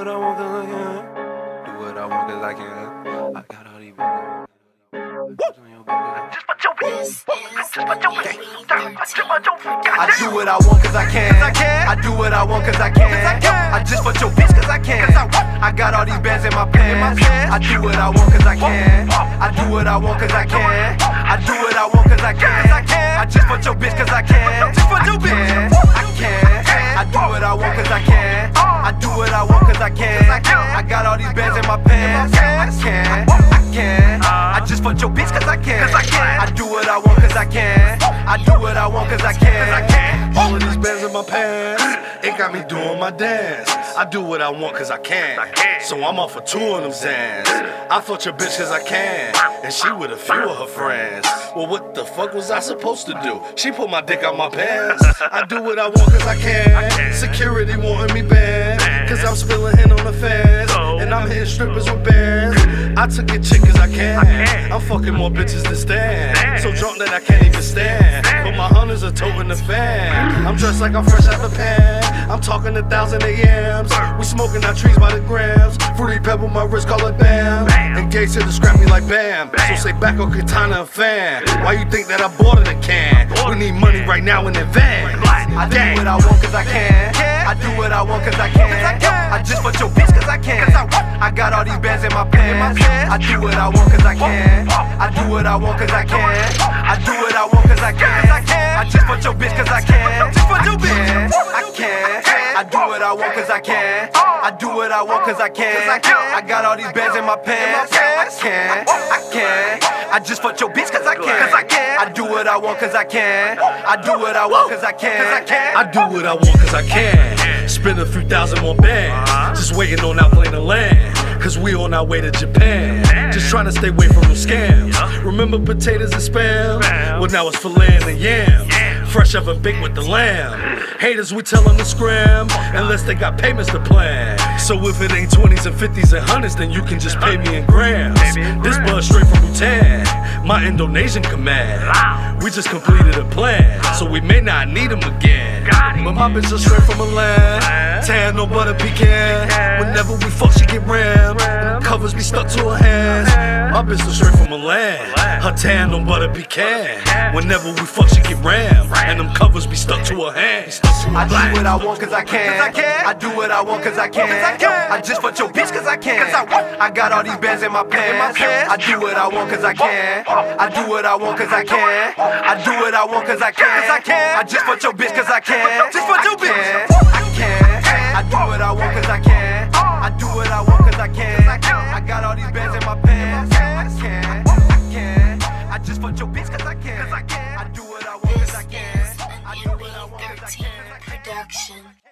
what I want cause I can. Do what I want cause I can. I got all these put put put I do what I want cause I can. I do what I want cause I can. I just fuck your bitch cause I can. I got all these bands in my pants. I do what I want cause I can. I do what I want cause I can. I do what I want cause I can. I just fuck your bitch cause I can. Just fuck your bitch. I can. I do what I want cause I can. I do what I want cause I can. I got all these bands in my pants. I can. I can. I just fuck your bitch cause I can. I do what I want cause I can. I do what I want cause I can. All of these bands in my pants, it got me doing my dance. I do what I want cause I can. So I'm off for two of them Zans. I fucked your bitch cause I can. And she with a few of her friends. Well, what the fuck was I supposed to do? She put my dick out my pants. I do what I want cause I can. Security wanting me banned. Cause I'm spilling in on the fans. Oh. And I'm hitting strippers with bands. I took it chick cause I can. I'm fucking more bitches than stand. So drunk that I can't even stand. But my hunters are toting the fan. I'm dressed like I'm fresh out the pan. I'm talking a thousand AMs. We smoking our trees by the grams. Fruity pebble, my wrist, call it bam. Engaged to the scrap me like bam. So say back on katana and fan. Why you think that I bought it a can? We need money right now in advance. I do what I want cause I can. I do what I want cause I can. I just fuck your bitch cause I can. I got all these bands in my pants. I do what I want cause I can. I do what I want cause I can. I do what I want cause I can. I just fuck your bitch cause I can. I can. I do what I want cause I can. I do what I want cause I can. I got all these bands in my pants. I can. I can. I just fuck your bitch cause I can. I do what I want cause I can. I do what I want cause I can. I do what I want cause I can. Spend a few thousand more bands. Just waiting on our plane to land. Cause we on our way to Japan. Just trying to stay away from those scams. Remember potatoes and spam? Well, now it's filet and yams. Fresh oven baked with the lamb. Haters, we tell them to scram. Unless they got payments to plan. So if it ain't 20s and 50s and 100s, then you can just pay me in grams. This buzz straight from Bhutan. My Indonesian command. We just completed a plan. So we may not need them again. But my bitch is straight from Milan. Tan, no butter pecan. Whenever we fuck, she get rammed. Covers be stuck to her hands. My bitch is straight from Milan. Her tan, no butter pecan. Whenever we fuck, she get rammed. And them covers be stuck to her hands. I do what I want cause I can. I do what I want cause I can. I just fuck your bitch cause I can. I got all these bands in my pants. I do what I want cause I can. I do what I want cause I can. I do what I want cause I can. I just fuck your bitch cause I can. Just fuck your bitch. I can. I Production.